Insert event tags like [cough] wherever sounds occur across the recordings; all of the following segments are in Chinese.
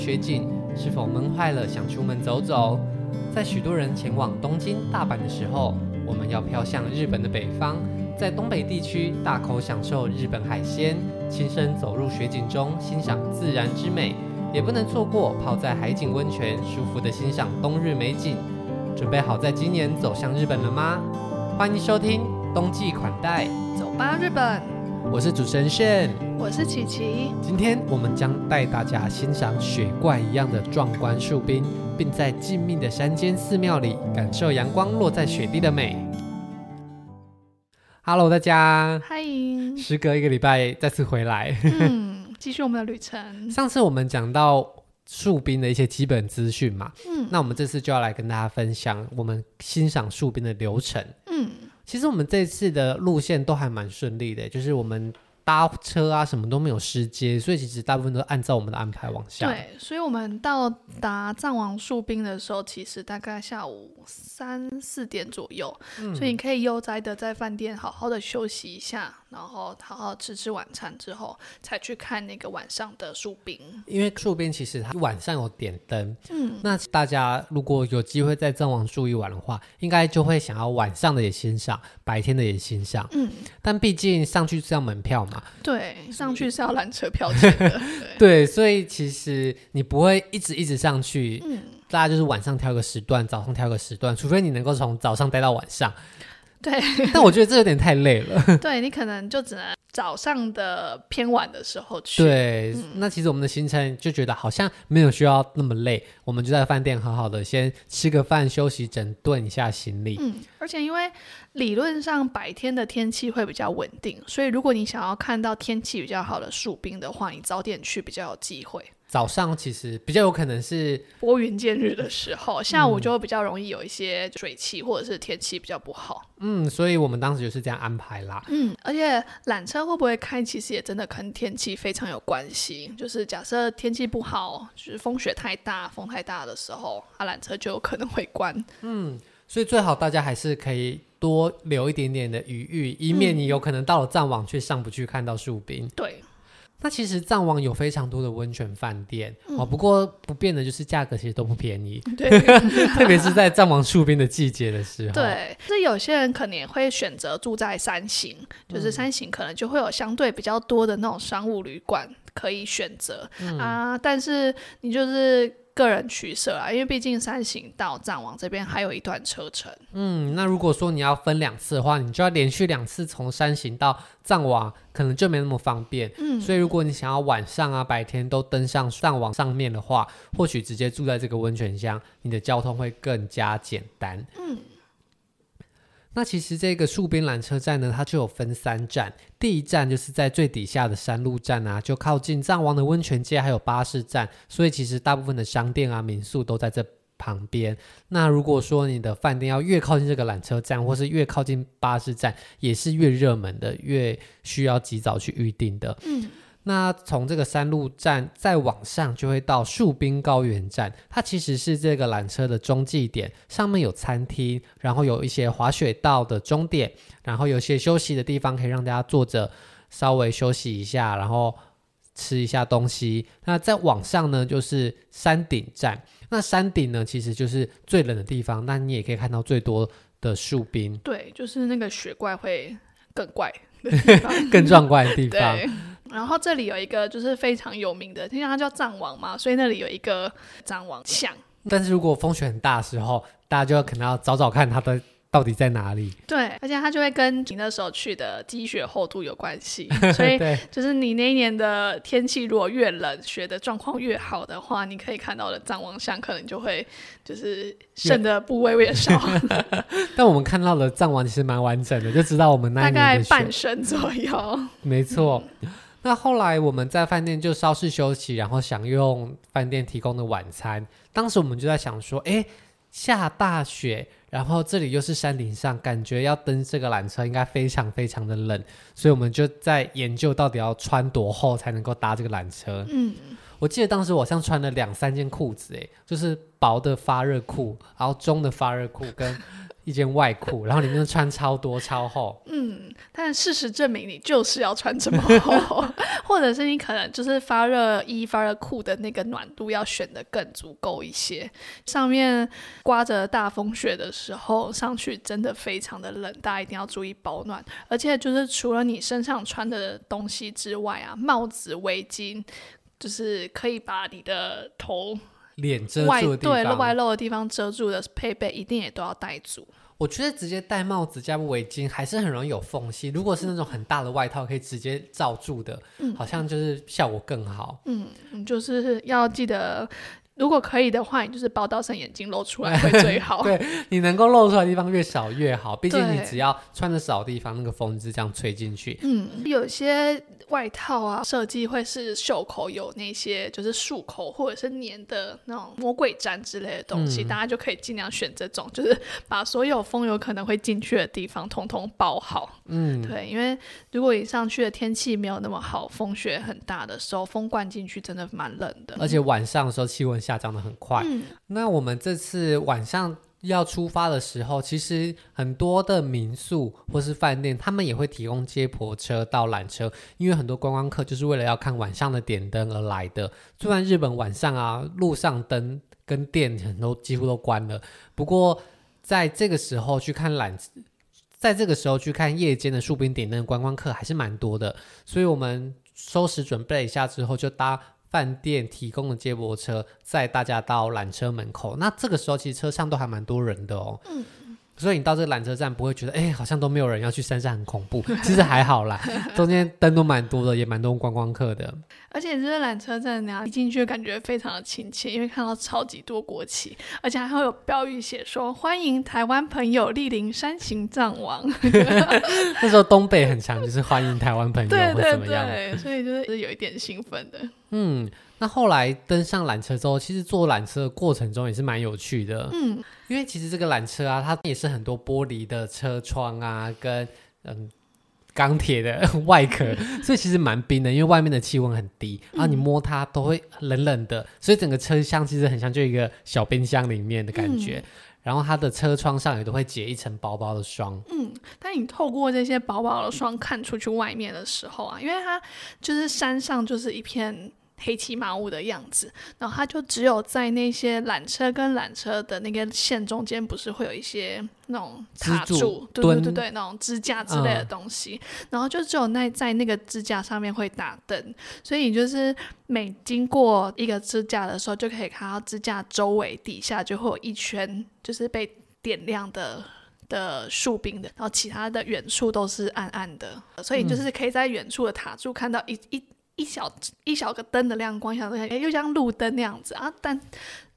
雪景，是否闷坏了想出门走走？在许多人前往东京、大阪的时候，我们要飘向日本的北方，在东北地区大口享受日本海鲜，亲身走入雪景中欣赏自然之美，也不能错过泡在海景温泉，舒服的欣赏冬日美景。准备好在今年走向日本了吗？欢迎收听冬季款待，走吧日本！我是主持人炫，我是琪琪。今天我们将带大家欣赏雪怪一样的壮观树冰，并在静谧的山间寺庙里感受阳光落在雪地的美。Hello，大家，欢迎！时隔一个礼拜再次回来，嗯，继续我们的旅程。[laughs] 上次我们讲到树冰的一些基本资讯嘛，嗯，那我们这次就要来跟大家分享我们欣赏树冰的流程，嗯，其实我们这次的路线都还蛮顺利的，就是我们。搭车啊，什么都没有失接，所以其实大部分都按照我们的安排往下。对，所以我们到达藏王树冰的时候，其实大概下午三四点左右，嗯，所以你可以悠哉的在饭店好好的休息一下，然后好好吃吃晚餐之后，才去看那个晚上的树冰。因为树冰其实它晚上有点灯，嗯，那大家如果有机会在正王住一晚的话，应该就会想要晚上的也欣赏，白天的也欣赏，嗯，但毕竟上去是要门票嘛。对，上去是要缆车票钱的。[laughs] 对，对，所以其实你不会一直一直上去。嗯，大家就是晚上挑个时段，早上挑个时段，除非你能够从早上待到晚上。对，[laughs] 但我觉得这有点太累了。[laughs] 对，你可能就只能早上的偏晚的时候去。对，嗯，那其实我们的行程就觉得好像没有需要那么累，我们就在饭店好好的先吃个饭，休息整顿一下行李。嗯，而且因为理论上白天的天气会比较稳定，所以如果你想要看到天气比较好的树冰的话，你早点去比较有机会。早上其实比较有可能是拨云见日的时候，下午就会比较容易有一些水汽或者是天气比较不好。嗯，所以我们当时就是这样安排啦。嗯，而且缆车会不会开，其实也真的跟天气非常有关系。就是假设天气不好，就是风雪太大、风太大的时候，啊，缆车就有可能会关。嗯，所以最好大家还是可以多留一点点的余裕，以免你有可能到了藏网却上不去看到树冰。嗯。对。那其实藏王有非常多的温泉饭店，嗯、哦，不过不变的就是价格其实都不便宜，[laughs] 对，特别是在藏王戍边的季节的时候。对，这有些人可能也会选择住在山形，就是山形可能就会有相对比较多的那种商务旅馆可以选择、嗯、啊，但是你就是。个人取舍啊，因为毕竟山行到藏王这边还有一段车程。嗯，那如果说你要分两次的话，你就要连续两次从山行到藏王，可能就没那么方便。嗯，所以如果你想要晚上啊、白天都登上藏王上面的话，或许直接住在这个温泉乡，你的交通会更加简单。嗯。那其实这个戍边缆车站呢，它就有分三站。第一站就是在最底下的山路站啊，就靠近藏王的温泉街，还有巴士站，所以其实大部分的商店啊、民宿都在这旁边。那如果说你的饭店要越靠近这个缆车站，或是越靠近巴士站，也是越热门的，越需要及早去预定的。嗯。那从这个山路站再往上，就会到树冰高原站。它其实是这个缆车的中继点，上面有餐厅，然后有一些滑雪道的终点，然后有些休息的地方，可以让大家坐着稍微休息一下，然后吃一下东西。那再往上呢，就是山顶站。那山顶呢，其实就是最冷的地方，那你也可以看到最多的树冰。对，就是那个雪怪会更怪，[laughs] [laughs] 更壮观的地方。然后这里有一个就是非常有名的，听说它叫藏王嘛，所以那里有一个藏王像。但是如果风雪很大的时候，大家就可能要找找看它的到底在哪里。对，而且它就会跟你那时候去的积雪厚度有关系，[laughs] 所以就是你那一年的天气如果越冷，雪的状况越好的话，你可以看到的藏王像可能就会就是剩的部位越少。[laughs] 但我们看到的藏王其实蛮完整的，就知道我们那一年大概半身左右。没错。嗯那后来我们在饭店就稍事休息，然后享用饭店提供的晚餐。当时我们就在想说，诶，下大雪，然后这里又是山顶上，感觉要登这个缆车应该非常非常的冷，所以我们就在研究到底要穿多厚才能够搭这个缆车。嗯，我记得当时我好像穿了两三件裤子，诶，就是薄的发热裤，然后中的发热裤跟。一件外裤，[laughs] 然后里面穿超多超厚。嗯，但事实证明你就是要穿这么厚，[laughs] 或者是你可能就是发热衣、发热裤的那个暖度要选的更足够一些。上面刮着大风雪的时候上去真的非常的冷，大家一定要注意保暖。而且就是除了你身上穿的东西之外啊，帽子、围巾，就是可以把你的头。脸遮住的地方，对，外露的地方遮住的配备一定也都要带足。我觉得直接戴帽子加围巾还是很容易有缝隙。如果是那种很大的外套，可以直接罩住的，嗯，好像就是效果更好。嗯，就是要记得。如果可以的话，你就是包到剩眼睛露出来会最好。[laughs] 对，你能够露出来的地方越少越好，毕竟你只要穿的少的地方，那个风是这样吹进去。嗯，有些外套啊，设计会是袖口有那些就是束口或者是粘的那种魔鬼毡之类的东西，嗯、大家就可以尽量选这种，就是把所有风有可能会进去的地方通通包好。嗯，对，因为如果你上去的天气没有那么好，风雪很大的时候，风灌进去真的蛮冷的，而且晚上的时候气温下降的很快。嗯，那我们这次晚上要出发的时候，其实很多的民宿或是饭店，他们也会提供接驳车到缆车，因为很多观光客就是为了要看晚上的点灯而来的。虽然日本晚上啊，路上灯跟店很多几乎都关了，不过在这个时候去看缆，在这个时候去看夜间的树冰点灯的观光客还是蛮多的，所以我们收拾准备一下之后就搭。饭店提供的接驳车载大家到缆车门口，那这个时候其实车上都还蛮多人的哦。嗯。所以你到这个缆车站不会觉得，哎、欸，好像都没有人要去山上，很恐怖。[laughs] 其实还好啦，[laughs] 中间灯都蛮多的，也蛮多观光客的。而且这个缆车站呢，一进去感觉非常的亲切，因为看到超级多国旗，而且还会有标语写说欢迎台湾朋友莅临山形藏王。[laughs] 那时候东北很强，就是欢迎台湾朋友对对对？所以就是有一点兴奋的。嗯。那后来登上缆车之后，其实坐缆车的过程中也是蛮有趣的。嗯，因为其实这个缆车啊，它也是很多玻璃的车窗啊，跟嗯钢铁的 [laughs] 外壳，所以其实蛮冰的。因为外面的气温很低，然后你摸它都会冷冷的，所以整个车厢其实很像就一个小冰箱里面的感觉。嗯，然后它的车窗上也都会结一层薄薄的霜。嗯，但你透过这些薄薄的霜看出去外面的时候啊，因为它就是山上就是一片。黑漆麻乌的样子，然后它就只有在那些缆车跟缆车的那个线中间，不是会有一些那种塔柱，柱对对对对，那种支架之类的东西，嗯、然后就只有那在那个支架上面会打灯，所以你就是每经过一个支架的时候，就可以看到支架周围底下就会有一圈就是被点亮的的树冰的，然后其他的远处都是暗暗的，所以就是可以在远处的塔柱看到一一。一小一小个灯的亮光，像又像路灯那样子啊，但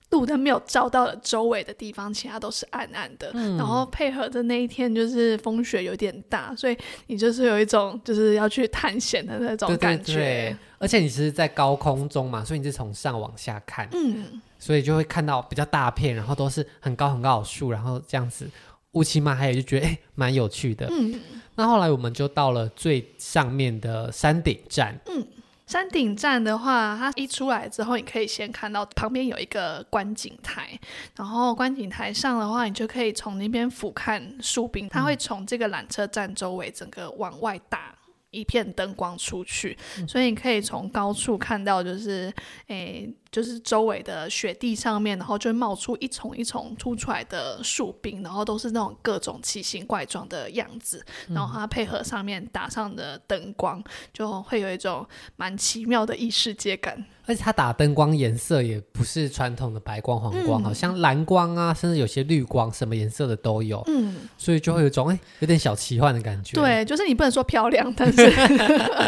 路灯没有照到了周围的地方，其他都是暗暗的。嗯、然后配合着那一天就是风雪有点大，所以你就是有一种就是要去探险的那种感觉。对对对，而且你是在高空中嘛，所以你是从上往下看，嗯，所以就会看到比较大片，然后都是很高很高的树，然后这样子乌漆嘛黑，就觉得哎蛮有趣的。嗯，那后来我们就到了最上面的山顶站，嗯。山顶站的话，它一出来之后，你可以先看到旁边有一个观景台，然后观景台上的话，你就可以从那边俯瞰树冰，它会从这个缆车站周围整个往外打。一片灯光出去，所以你可以从高处看到，就是诶。就是周围的雪地上面，然后就会冒出一丛一丛凸出来的树冰，然后都是那种各种奇形怪状的样子，然后它配合上面打上的灯光，就会有一种蛮奇妙的异世界感。而且它打灯光颜色也不是传统的白光、黄光，嗯、好像蓝光啊，甚至有些绿光，什么颜色的都有。嗯，所以就会有种哎、欸，有点小奇幻的感觉。对，就是你不能说漂亮，但是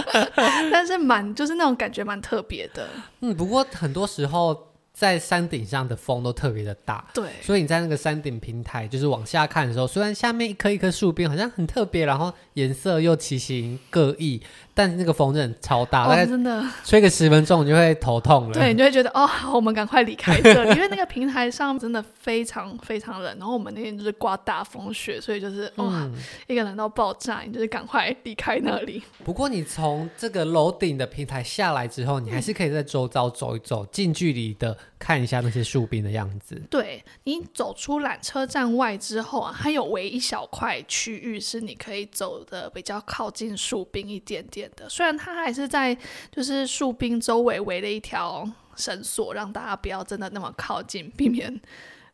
[laughs] 但是蛮就是那种感觉蛮特别的。嗯，不过很多。时候在山顶上的风都特别的大，对，所以你在那个山顶平台就是往下看的时候，虽然下面一棵一棵树边好像很特别，然后颜色又奇形各异，但那个风真的超大，哦、大概真的吹个十分钟你就会头痛了。对，你就会觉得哦，我们赶快离开这里，因为那个平台上真的非常非常冷。然后我们那天就是刮大风雪，所以就是哇，嗯、一个冷到爆炸，你就是赶快离开那里。不过你从这个楼顶的平台下来之后，你还是可以在周遭走一走，近距离的看一下那些树冰的样子。对，你走出缆车站外之后啊，还有围一小块区域是你可以走的比较靠近树冰一点点的，虽然它还是在就是树冰周围围了一条绳索，让大家不要真的那么靠近，避免。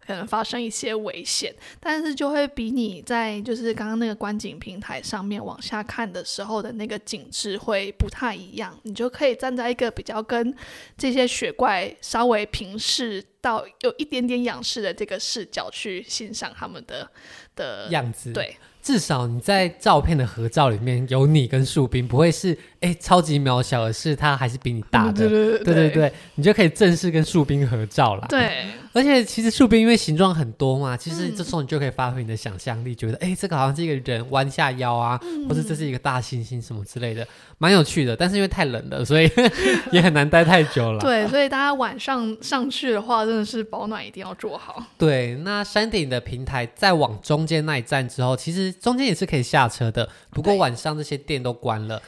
可能发生一些危险，但是就会比你在就是刚刚那个观景平台上面往下看的时候的那个景致会不太一样。你就可以站在一个比较跟这些雪怪稍微平视到有一点点仰视的这个视角去欣赏他们的的样子。对。至少你在照片的合照里面有你跟树冰，不会是哎、欸、超级渺小，的是它还是比你大的。对对对，对对对，你就可以正式跟树冰合照了。对，[laughs] 而且其实树冰因为形状很多嘛，其实这时候你就可以发挥你的想象力，嗯、觉得哎、欸、这个好像是一个人弯下腰啊，嗯、或者这是一个大猩猩什么之类的，蛮有趣的。但是因为太冷了，所以 [laughs] 也很难待太久了。对，所以大家晚上上去的话，真的是保暖一定要做好。[laughs] 对，那山顶的平台再往中间那一站之后，其实中间也是可以下车的，不过晚上这些店都关了，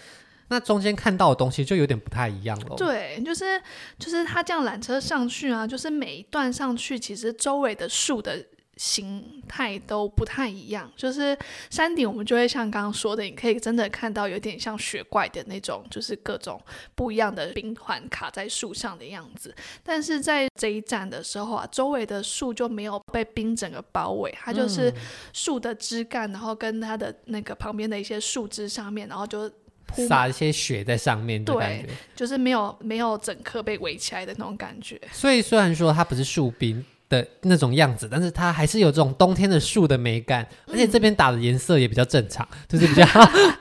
那中间看到的东西就有点不太一样了。对，就是就是他这样缆车上去啊，就是每一段上去，其实周围的树的。形态都不太一样，就是山顶我们就会像刚刚说的，你可以真的看到有点像雪怪的那种，就是各种不一样的冰环卡在树上的样子。但是在这一站的时候啊，周围的树就没有被冰整个包围，它就是树的枝干，然后跟它的那个旁边的一些树枝上面，然后就撒一些雪在上面，对，就是没有没有整颗被围起来的那种感觉。所以虽然说它不是树冰。的那种样子，但是它还是有这种冬天的树的美感，而且这边打的颜色也比较正常，[laughs] 就是比较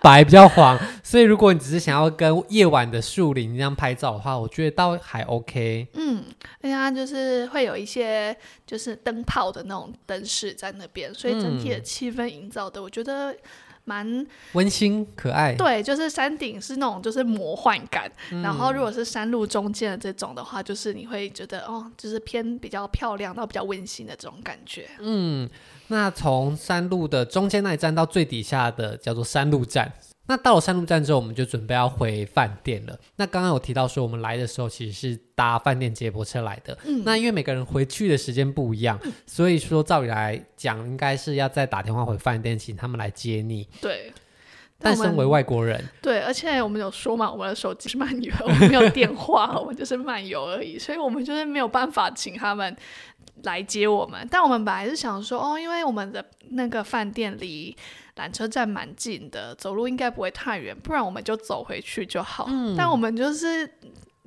白、比较黄。所以如果你只是想要跟夜晚的树林这样拍照的话，我觉得倒还 OK。嗯，而且它就是会有一些就是灯泡的那种灯饰在那边，所以整体的气氛营造的，我觉得。蛮温馨可爱，对，就是山顶是那种就是魔幻感，嗯、然后如果是山路中间的这种的话，就是你会觉得哦，就是偏比较漂亮，到比较温馨的这种感觉。嗯，那从山路的中间那一站到最底下的叫做山路站。那到了山路站之后，我们就准备要回饭店了。那刚刚有提到说，我们来的时候其实是搭饭店接驳车来的。嗯，那因为每个人回去的时间不一样，嗯、所以说照理来讲，应该是要再打电话回饭店，请他们来接你。对。但身为外国人，对，而且我们有说嘛，我们的手机是漫游，我们没有电话，我们就是漫游而已，所以我们就是没有办法请他们来接我们。但我们本来是想说，哦，因为我们的那个饭店离缆车站蛮近的，走路应该不会太远，不然我们就走回去就好。嗯，但我们就是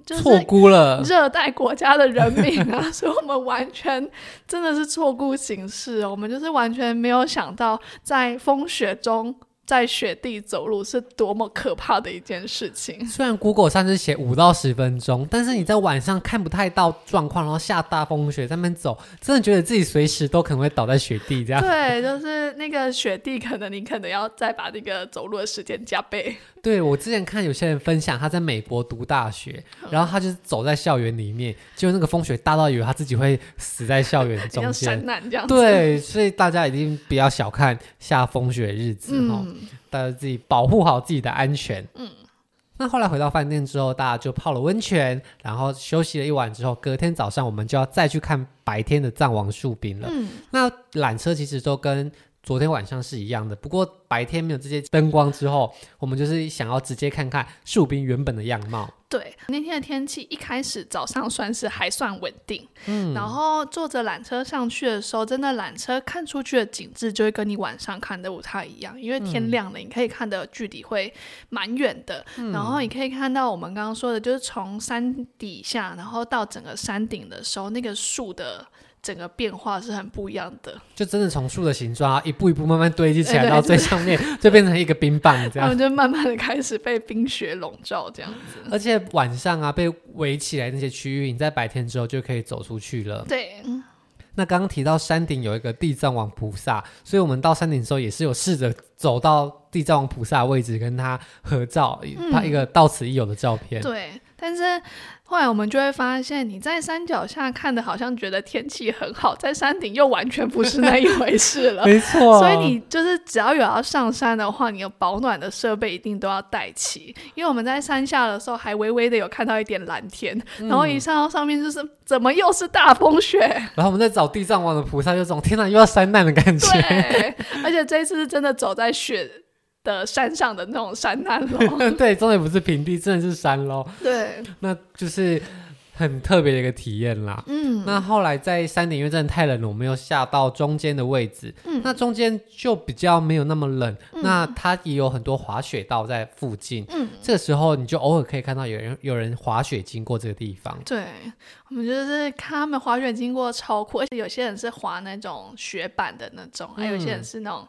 就是错估了热带国家的人民啊，[laughs] 所以我们完全真的是错估形势，我们就是完全没有想到在风雪中。在雪地走路是多么可怕的一件事情。[laughs] 虽然 Google 上是写五到十分钟，但是你在晚上看不太到状况，然后下大风雪在那边走，真的觉得自己随时都可能会倒在雪地这样。对，就是那个雪地，可能你可能要再把那个走路的时间加倍。对，我之前看有些人分享他在美国读大学，嗯、然后他就是走在校园里面，结果那个风雪大到以为他自己会死在校园 [laughs] 中间，山难这样子。对，所以大家一定不要小看下风雪的日子哈。嗯大家自己保护好自己的安全。嗯，那后来回到饭店之后，大家就泡了温泉，然后休息了一晚之后，隔天早上我们就要再去看白天的藏王树冰了。嗯，那缆车其实都跟昨天晚上是一样的，不过白天没有这些灯光之后，我们就是想要直接看看树冰原本的样貌。对，那天的天气一开始早上算是还算稳定，嗯，然后坐着缆车上去的时候，真的缆车看出去的景致就会跟你晚上看的不太一样，因为天亮了，你可以看的距离会蛮远的，嗯，然后你可以看到我们刚刚说的，就是从山底下，然后到整个山顶的时候，那个树的。整个变化是很不一样的，就真的从树的形状一步一步慢慢堆积起来，到最上面就变成一个冰棒这样，[laughs] 然后就慢慢的开始被冰雪笼罩这样子。而且晚上啊，被围起来那些区域，你在白天之后就可以走出去了。对。那刚刚提到山顶有一个地藏王菩萨，所以我们到山顶的时候也是有试着走到地藏王菩萨的位置跟他合照，拍、嗯、一个到此一游的照片。对，但是。后来我们就会发现，你在山脚下看的，好像觉得天气很好，在山顶又完全不是那一回事了。[laughs] 没错，所以你就是只要有要上山的话，你有保暖的设备一定都要带齐。因为我们在山下的时候，还微微的有看到一点蓝天，嗯、然后一上到上面就是怎么又是大风雪。然后我们在找地藏王的菩萨，就这种天哪，又要山难的感觉。对，而且这一次是真的走在雪的山上的那种山难喽，[laughs] 对，终点不是平地，真的是山喽。对，那就是很特别的一个体验啦。嗯，那后来在山顶，因为真的太冷了，我们又下到中间的位置。嗯，那中间就比较没有那么冷。嗯，那它也有很多滑雪道在附近。嗯，这个时候你就偶尔可以看到有人有人滑雪经过这个地方。对，我们就是看他们滑雪经过超酷，而且有些人是滑那种雪板的那种，还有些人是那种。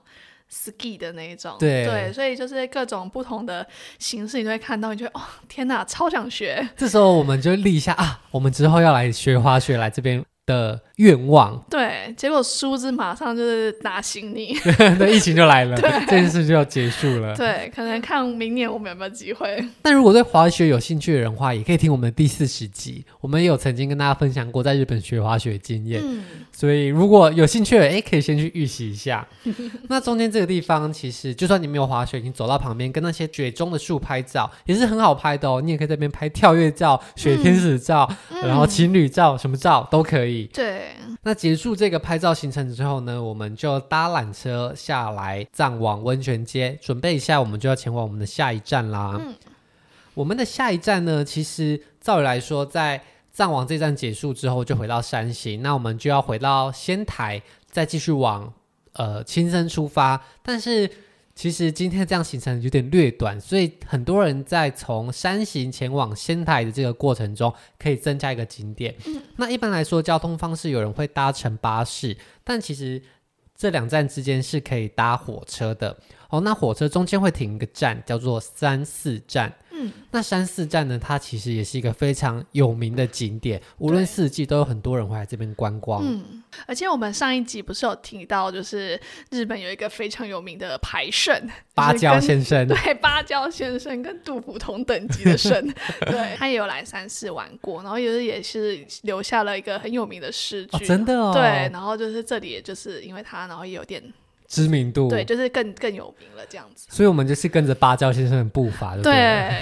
Ski 的那一种，对对，所以就是各种不同的形式，你都会看到，你觉得哦，天哪，超想学。这时候我们就立下啊，我们之后要来学滑雪，来这边的愿望。对，结果殊知马上就是打醒你，[laughs] 对，疫情就来了，[laughs] 这件事就要结束了。对，可能看明年我们有没有机会。但如果对滑雪有兴趣的人的话，也可以听我们的第四十集，我们也有曾经跟大家分享过在日本学滑雪的经验。嗯，所以如果有兴趣的，哎，可以先去预习一下。[laughs] 那中间这个地方，其实就算你没有滑雪，你走到旁边跟那些雪中的树拍照，也是很好拍的哦。你也可以在那边拍跳跃照、雪天使照，嗯、然后情侣照，什么照都可以。对。那结束这个拍照行程之后呢，我们就搭缆车下来藏王温泉街，准备一下，我们就要前往我们的下一站啦。嗯、我们的下一站呢，其实照理来说，在藏王这站结束之后，就回到山形，那我们就要回到仙台，再继续往呃青森出发，但是。其实今天这样行程有点略短，所以很多人在从山行前往仙台的这个过程中，可以增加一个景点。嗯、那一般来说，交通方式有人会搭乘巴士，但其实这两站之间是可以搭火车的。哦，那火车中间会停一个站，叫做三四站。嗯，那三四站呢，它其实也是一个非常有名的景点，无论四季都有很多人会来这边观光。嗯，而且我们上一集不是有提到，就是日本有一个非常有名的牌圣芭蕉先生，对，芭蕉先生跟杜甫同等级的神，[laughs] 对，他也有来三四玩过，然后也是也是留下了一个很有名的诗句。哦，真的哦，对，然后就是这里也就是因为他，然后也有点。知名度对，就是更更有名了这样子，所以我们就是跟着芭蕉先生的步伐对，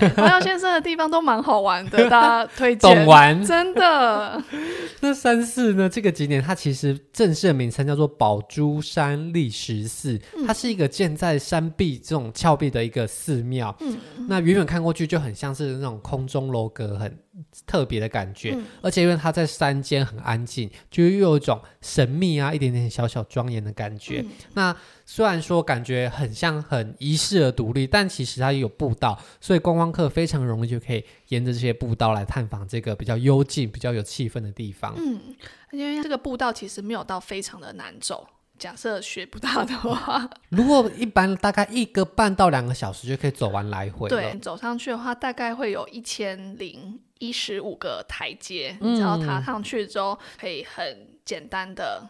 对，芭蕉先生的地方都蛮好玩的，[laughs] 大家推荐。懂玩，真的。[laughs] 那山寺呢？这个景点它其实正式的名称叫做宝珠山立石寺，嗯、它是一个建在山壁这种峭壁的一个寺庙。嗯，那远远看过去就很像是那种空中楼阁，很特别的感觉。嗯、而且因为它在山间很安静，就又有一种神秘啊，一点点小小庄严的感觉。嗯、那虽然说感觉很像很遗世而独立，但其实它也有步道，所以观光客非常容易就可以沿着这些步道来探访这个比较幽静、比较有气氛的地方。嗯，因为这个步道其实没有到非常的难走。假设学不到的话，如果一般大概一个半到两个小时就可以走完来回。对，走上去的话，大概会有一千零一十五个台阶，你只要爬上去之后，可以很简单的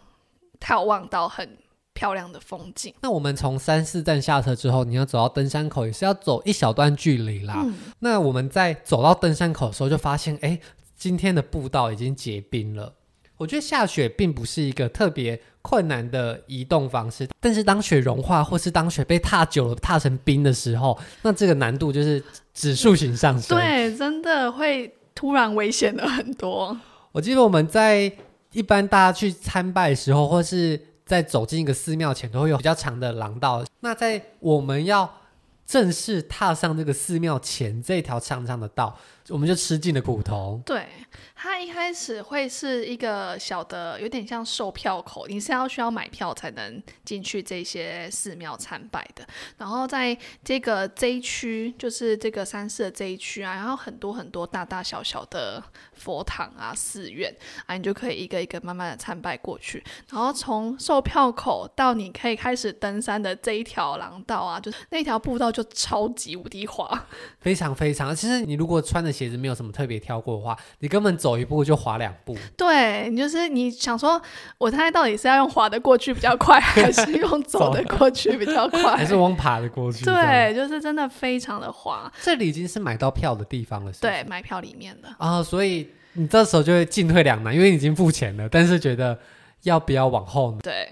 眺望到很漂亮的风景。那我们从三四站下车之后，你要走到登山口，也是要走一小段距离啦。嗯、那我们在走到登山口的时候，就发现，哎，今天的步道已经结冰了。我觉得下雪并不是一个特别困难的移动方式，但是当雪融化，或是当雪被踏久了，踏成冰的时候，那这个难度就是指数型上升。对，真的会突然危险了很多。我记得我们在一般大家去参拜的时候，或是在走进一个寺庙前，都会有比较长的廊道。那在我们要正式踏上这个寺庙前这条长长的道，我们就吃尽了苦头。对。它一开始会是一个小的，有点像售票口，你是要需要买票才能进去这些寺庙参拜的。然后在这个这一区，就是这个三寺的这一区啊，然后很多很多大大小小的佛堂啊、寺院啊，你就可以一个一个慢慢的参拜过去。然后从售票口到你可以开始登山的这一条廊道啊，就是那条步道就超级无敌滑，非常非常。其实你如果穿的鞋子没有什么特别挑过的话，你根本走一步就滑两步。对，你就是你想说，我猜到底是要用滑的过去比较快，还是用走的过去比较快，[laughs] 还是往爬的过去？对，就是真的非常的滑。这里已经是买到票的地方了是是？对，买票里面的啊、哦，所以你这时候就会进退两难，因为你已经付钱了，但是觉得要不要往后呢？对。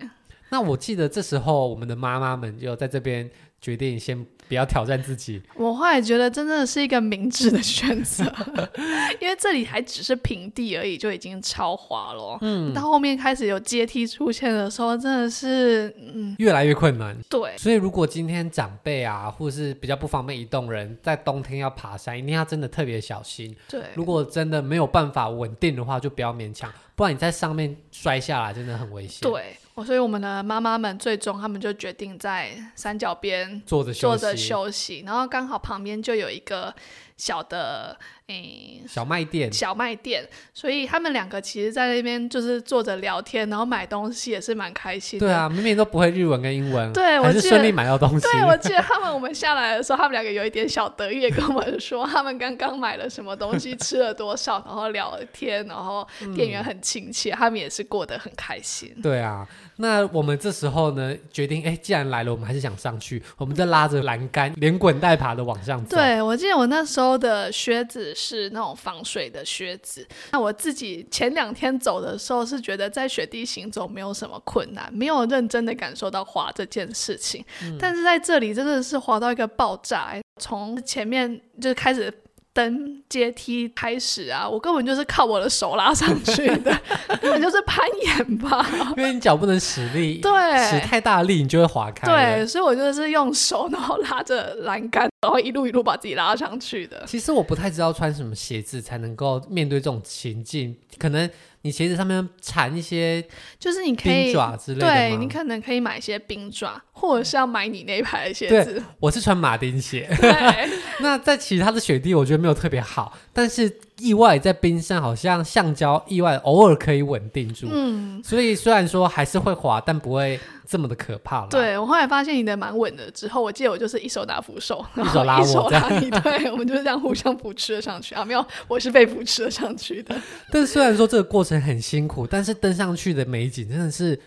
那我记得这时候我们的妈妈们就在这边决定先不要挑战自己。我后来觉得真的是一个明智的选择，[laughs] 因为这里还只是平地而已，就已经超滑了。嗯，到后面开始有阶梯出现的时候，真的是嗯越来越困难。对，所以如果今天长辈啊，或是比较不方便移动人，在冬天要爬山，一定要真的特别小心。对，如果真的没有办法稳定的话，就不要勉强，不然你在上面摔下来真的很危险。对。所以我们的妈妈们最终他们就决定在山脚边坐着坐着休息，然后刚好旁边就有一个小的诶小卖店，小卖店，所以他们两个其实，在那边就是坐着聊天，然后买东西也是蛮开心的。对啊，明明都不会日文跟英文，对，还是顺利买到东西。对，我记得他们我们下来的时候，他们两个有一点小得意，跟我们说他们刚刚买了什么东西，吃了多少，然后聊天，然后店员很亲切，嗯，他们也是过得很开心。对啊。那我们这时候呢，决定，哎，既然来了，我们还是想上去，我们就拉着栏杆，连滚带爬的往上走。对，我记得我那时候的靴子是那种防水的靴子。那我自己前两天走的时候是觉得在雪地行走没有什么困难，没有认真的感受到滑这件事情。嗯、但是在这里真的是滑到一个爆炸，从前面就开始。登阶梯开始啊，我根本就是靠我的手拉上去的，[laughs] 根本就是攀岩吧。[laughs] 因为你脚不能使力，[laughs] 对，使太大力你就会滑开。对，所以我就是用手，然后拉着栏杆，然后一路一路把自己拉上去的。其实我不太知道穿什么鞋子才能够面对这种情境，可能。你鞋子上面缠一些，就是你可以冰爪之类的，对，你可能可以买一些冰爪，或者是要买你那一排的鞋子。我是穿马丁鞋。[laughs] 那在其他的雪地，我觉得没有特别好，但是意外在冰上，好像橡胶意外偶尔可以稳定住。嗯，所以虽然说还是会滑，但不会。这么的可怕了。对，我后来发现你的蛮稳的，之后我记得我就是一手打扶手，一手拉我，一手拉你，[laughs] 对，我们就是这样互相扶持了上去啊。没有，我是被扶持了上去的。但是虽然说这个过程很辛苦，但是登上去的美景真的是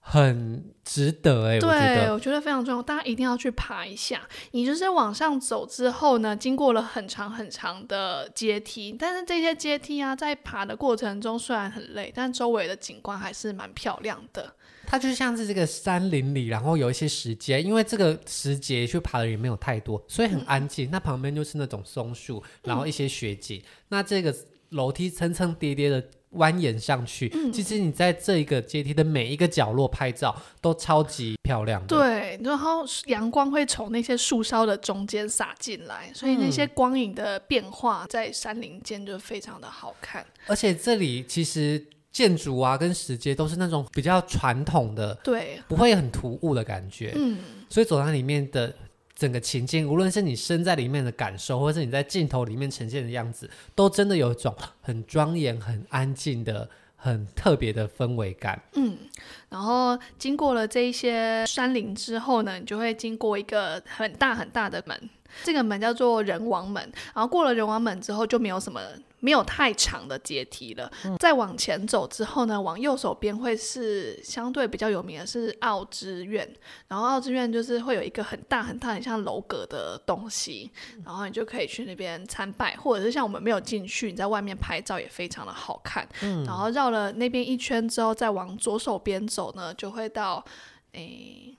很值得哎、欸。对，我觉得非常重要，大家一定要去爬一下。你就是往上走之后呢，经过了很长很长的阶梯，但是这些阶梯啊，在爬的过程中虽然很累，但周围的景观还是蛮漂亮的。它就像是这个山林里，然后有一些石阶，因为这个石阶去爬的人没有太多，所以很安静。嗯、那旁边就是那种松树，然后一些雪景。嗯、那这个楼梯层层叠叠的蜿蜒上去，嗯、其实你在这一个阶梯的每一个角落拍照都超级漂亮的。对，然后阳光会从那些树梢的中间洒进来，所以那些光影的变化在山林间就非常的好看。而且这里其实。建筑啊，跟石阶都是那种比较传统的，对，不会很突兀的感觉。嗯，所以走廊里面的整个情境，无论是你身在里面的感受，或者是你在镜头里面呈现的样子，都真的有一种很庄严、很安静的、很特别的氛围感。嗯，然后经过了这一些山林之后呢，你就会经过一个很大很大的门。这个门叫做人王门，然后过了人王门之后就没有什么，没有太长的阶梯了。嗯、再往前走之后呢，往右手边会是相对比较有名的是奥之院，然后奥之院就是会有一个很大很大很像楼阁的东西，然后你就可以去那边参拜，或者是像我们没有进去，你在外面拍照也非常的好看。嗯、然后绕了那边一圈之后，再往左手边走呢，就会到诶。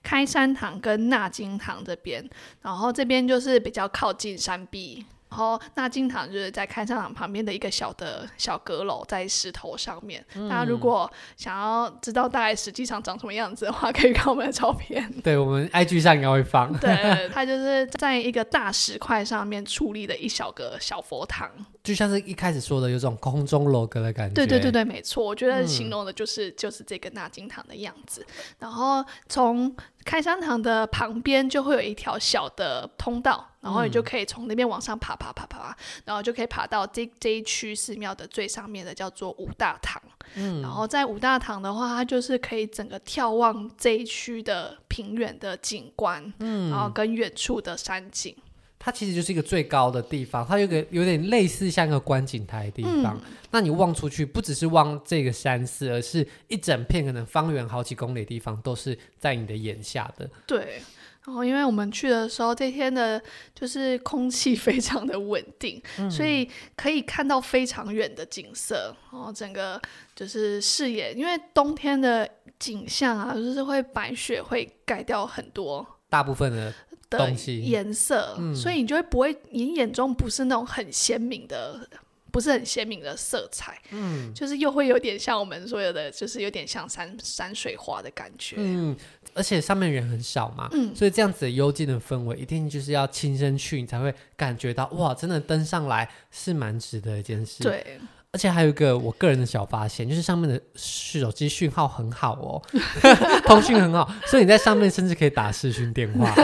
开山堂跟纳金堂这边，然后这边就是比较靠近山壁。然后那金堂就是在看山场旁边的一个小的小阁楼，在石头上面。嗯、大家如果想要知道大概实际上长什么样子的话，可以看我们的照片。[laughs] 对，我们 IG 上应该会放。对，它就是在一个大石块上面矗立的一小个小佛堂，就像是一开始说的有种空中楼阁的感觉。对对对对，没错，我觉得形容的就是、嗯、就是这个纳金堂的样子。然后从开山堂的旁边就会有一条小的通道，然后你就可以从那边往上爬，爬，爬，爬，爬，然后就可以爬到这这一区寺庙的最上面的，叫做五大堂。嗯，然后在五大堂的话，它就是可以整个眺望这一区的平原的景观，嗯，然后跟远处的山景。它其实就是一个最高的地方，它有个有点类似像一个观景台的地方。嗯、那你望出去，不只是望这个山寺，而是一整片可能方圆好几公里的地方都是在你的眼下的。对。然后，因为我们去的时候，这天的就是空气非常的稳定，嗯、所以可以看到非常远的景色。然后整个就是视野，因为冬天的景象啊，就是会白雪会盖掉很多大部分的。的颜色，嗯、所以你就会不会，你眼中不是那种很鲜明的，不是很鲜明的色彩，嗯，就是又会有点像我们所有的，就是有点像山山水画的感觉，嗯，而且上面人很少嘛，嗯，所以这样子的幽静的氛围，一定就是要亲身去，你才会感觉到哇，真的登上来是蛮值得的一件事，对。而且还有一个我个人的小发现，就是上面的手机讯号很好哦，[laughs] 通讯很好，所以你在上面甚至可以打视讯电话。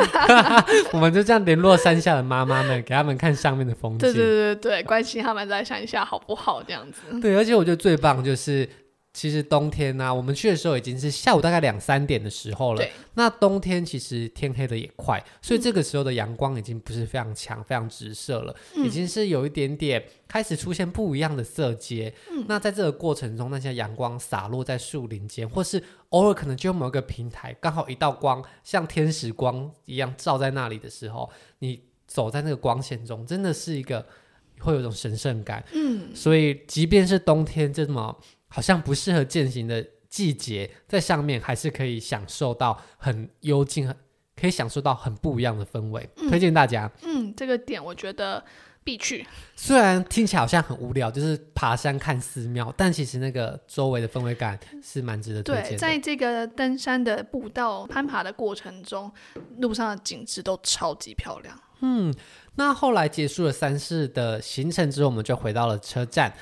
[laughs] 我们就这样联络山下的妈妈们，给他们看上面的风景。对对对对，关心他们在山下好不好这样子。对，而且我觉得最棒就是。其实冬天呢、啊，我们去的时候已经是下午大概两三点的时候了。对那冬天其实天黑的也快，所以这个时候的阳光已经不是非常强、非常直射了，嗯、已经是有一点点开始出现不一样的色阶。嗯、那在这个过程中，那些阳光洒落在树林间，或是偶尔可能就某个平台，刚好一道光像天使光一样照在那里的时候，你走在那个光线中，真的是一个会有一种神圣感。嗯，所以即便是冬天这么。好像不适合践行的季节，在上面还是可以享受到很幽静，可以享受到很不一样的氛围。嗯、推荐大家。嗯，这个点我觉得必去。虽然听起来好像很无聊，就是爬山看寺庙，但其实那个周围的氛围感是蛮值得推荐的。对，在这个登山的步道攀爬的过程中，路上的景致都超级漂亮。嗯，那后来结束了三市的行程之后，我们就回到了车站。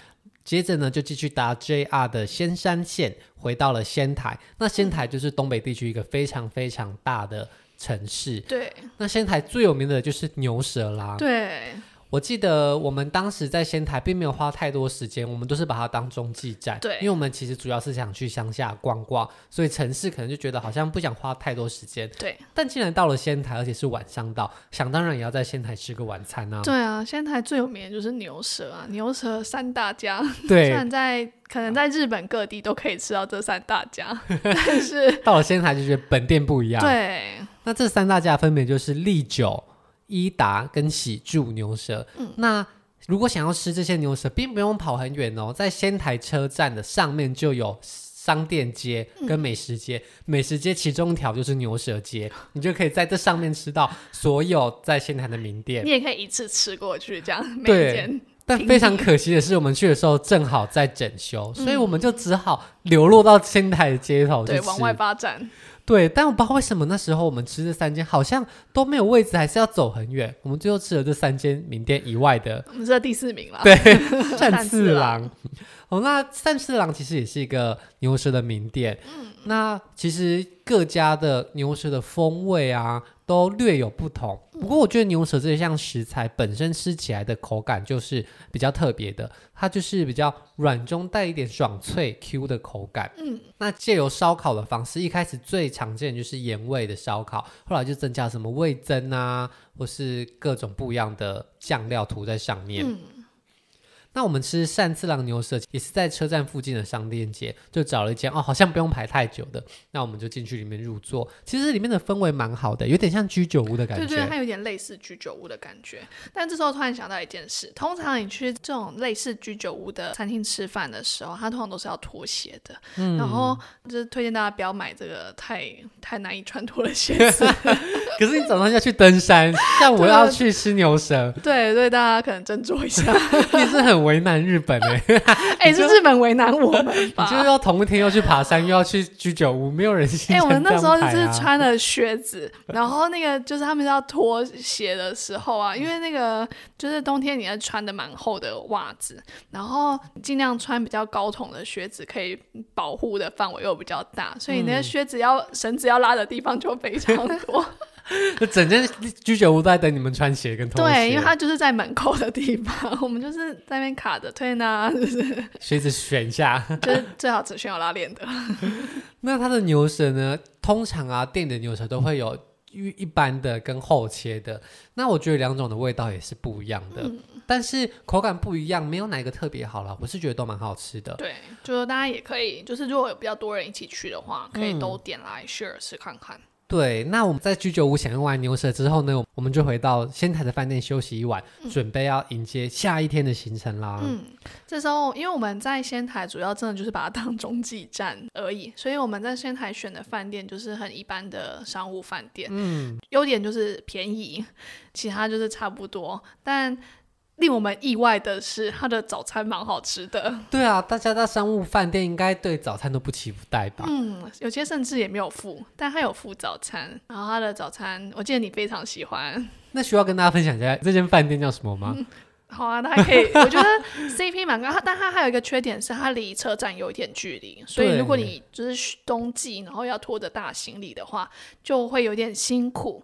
接着呢，就继续搭 JR 的仙山线回到了仙台。那仙台就是东北地区一个非常非常大的城市。对。那仙台最有名的就是牛舌啦。对。我记得我们当时在仙台并没有花太多时间，我们都是把它当中继站。对，因为我们其实主要是想去乡下逛逛，所以城市可能就觉得好像不想花太多时间。对，但既然到了仙台，而且是晚上到，想当然也要在仙台吃个晚餐啊。对啊，仙台最有名的就是牛舌啊，牛舌三大家。[laughs] 对，虽然在可能在日本各地都可以吃到这三大家，[laughs] 但是到了仙台就觉得本店不一样。对，那这三大家分别就是利久、伊达跟喜柱牛舌。嗯，那。如果想要吃这些牛舌，并不用跑很远哦，在仙台车站的上面就有商店街跟美食街，嗯、美食街其中一条就是牛舌街，[laughs] 你就可以在这上面吃到所有在仙台的名店。你也可以一次吃过去，这样。每间。但非常可惜的是，我们去的时候正好在整修，嗯、所以我们就只好流落到仙台的街头，对，往外发展。对，但我不知道为什么那时候我们吃这三间好像都没有位置，还是要走很远。我们最后吃了这三间名店以外的，我们是第四名了。[laughs] 对，善次郎。哦，那善次郎其实也是一个牛舌的名店。嗯，那其实各家的牛舌的风味啊，都略有不同。不过我觉得牛舌这项食材本身吃起来的口感就是比较特别的，它就是比较软中带一点爽脆 Q 的口感。嗯，那借由烧烤的方式，一开始最常见就是盐味的烧烤，后来就增加什么味增啊，或是各种不一样的酱料涂在上面。那我们吃善次郎牛舌也是在车站附近的商店街，就找了一间哦，好像不用排太久的。那我们就进去里面入座。其实里面的氛围蛮好的，有点像居酒屋的感觉。对对，它有点类似居酒屋的感觉。但这时候突然想到一件事：通常你去这种类似居酒屋的餐厅吃饭的时候，它通常都是要脱鞋的。嗯。然后就是推荐大家不要买这个太太难以穿脱的鞋子。[laughs] 可是你早上要去登山，像我要去吃牛舌。对对，大家可能斟酌一下。你是很。为难日本 [laughs] 哎、欸，哎、欸，是日本为难我们吧？[laughs] 你就是要同一天又去爬山，又要去居酒屋，没有人信。哎、欸，我们那时候就是穿了靴子，然后那个就是他们要脱鞋的时候啊，因为那个就是冬天你要穿的蛮厚的袜子，然后尽量穿比较高筒的靴子，可以保护的范围又比较大，所以你那个靴子要绳子要拉的地方就非常多。[laughs] 就 [laughs] 整间居酒屋都在等你们穿鞋跟拖鞋。对，因为它就是在门口的地方，我们就是在那边卡着推呢，就是鞋子选一下，[laughs] 就是最好只选有拉链的。[laughs] 那它的牛舌呢？通常啊，店里的牛舌都会有一一般的跟厚切的。那我觉得两种的味道也是不一样的，嗯、但是口感不一样，没有哪一个特别好了。我是觉得都蛮好吃的。对，就是大家也可以，就是如果有比较多人一起去的话，可以都点来 share 试看看。对，那我们在居酒屋享用完牛舌之后呢，我们就回到仙台的饭店休息一晚，嗯、准备要迎接下一天的行程啦。嗯，这时候因为我们在仙台主要真的就是把它当中继站而已，所以我们在仙台选的饭店就是很一般的商务饭店。嗯，优点就是便宜，其他就是差不多，但。令我们意外的是，他的早餐蛮好吃的。对啊，大家在商务饭店应该对早餐都不期不待吧？嗯，有些甚至也没有付，但他有付早餐。然后他的早餐，我记得你非常喜欢。那需要跟大家分享一下这间饭店叫什么吗？嗯、好啊，那还可以。[laughs] 我觉得 CP 蛮高，但它还有一个缺点是它离车站有一点距离，所以如果你就是冬季，然后要拖着大行李的话，就会有点辛苦。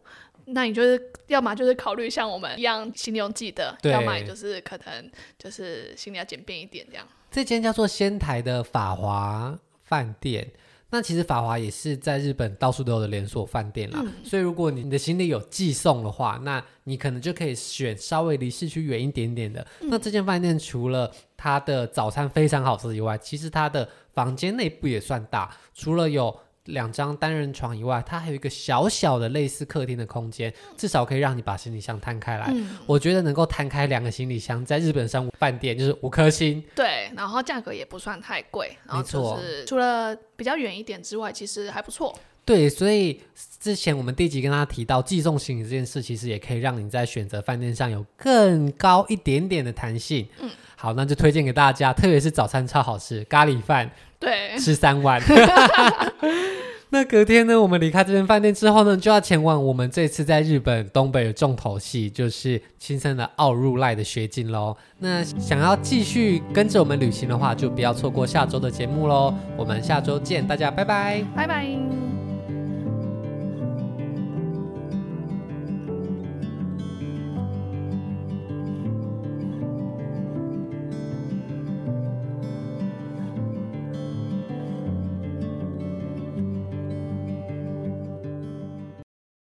那你就是要么就是考虑像我们一样行李用寄的，对要么就是可能就是心里要简便一点这样。这间叫做仙台的法华饭店，那其实法华也是在日本到处都有的连锁饭店啦。嗯、所以如果你的行李有寄送的话，那你可能就可以选稍微离市区远一点点的。嗯、那这间饭店除了它的早餐非常好吃以外，其实它的房间内部也算大，除了有。两张单人床以外，它还有一个小小的类似客厅的空间，至少可以让你把行李箱摊开来。嗯、我觉得能够摊开两个行李箱，在日本商务饭店就是五颗星。对，然后价格也不算太贵。没错，除了比较远一点之外，其实还不错。对，所以之前我们第一集跟大家提到寄送行李这件事，其实也可以让你在选择饭店上有更高一点点的弹性。嗯，好，那就推荐给大家，特别是早餐超好吃，咖喱饭。对，吃三碗。[laughs] 那隔天呢，我们离开这间饭店之后呢，就要前往我们这次在日本东北的重头戏，就是青森的奥入濑的雪景喽。那想要继续跟着我们旅行的话，就不要错过下周的节目喽。我们下周见，大家拜拜，拜拜。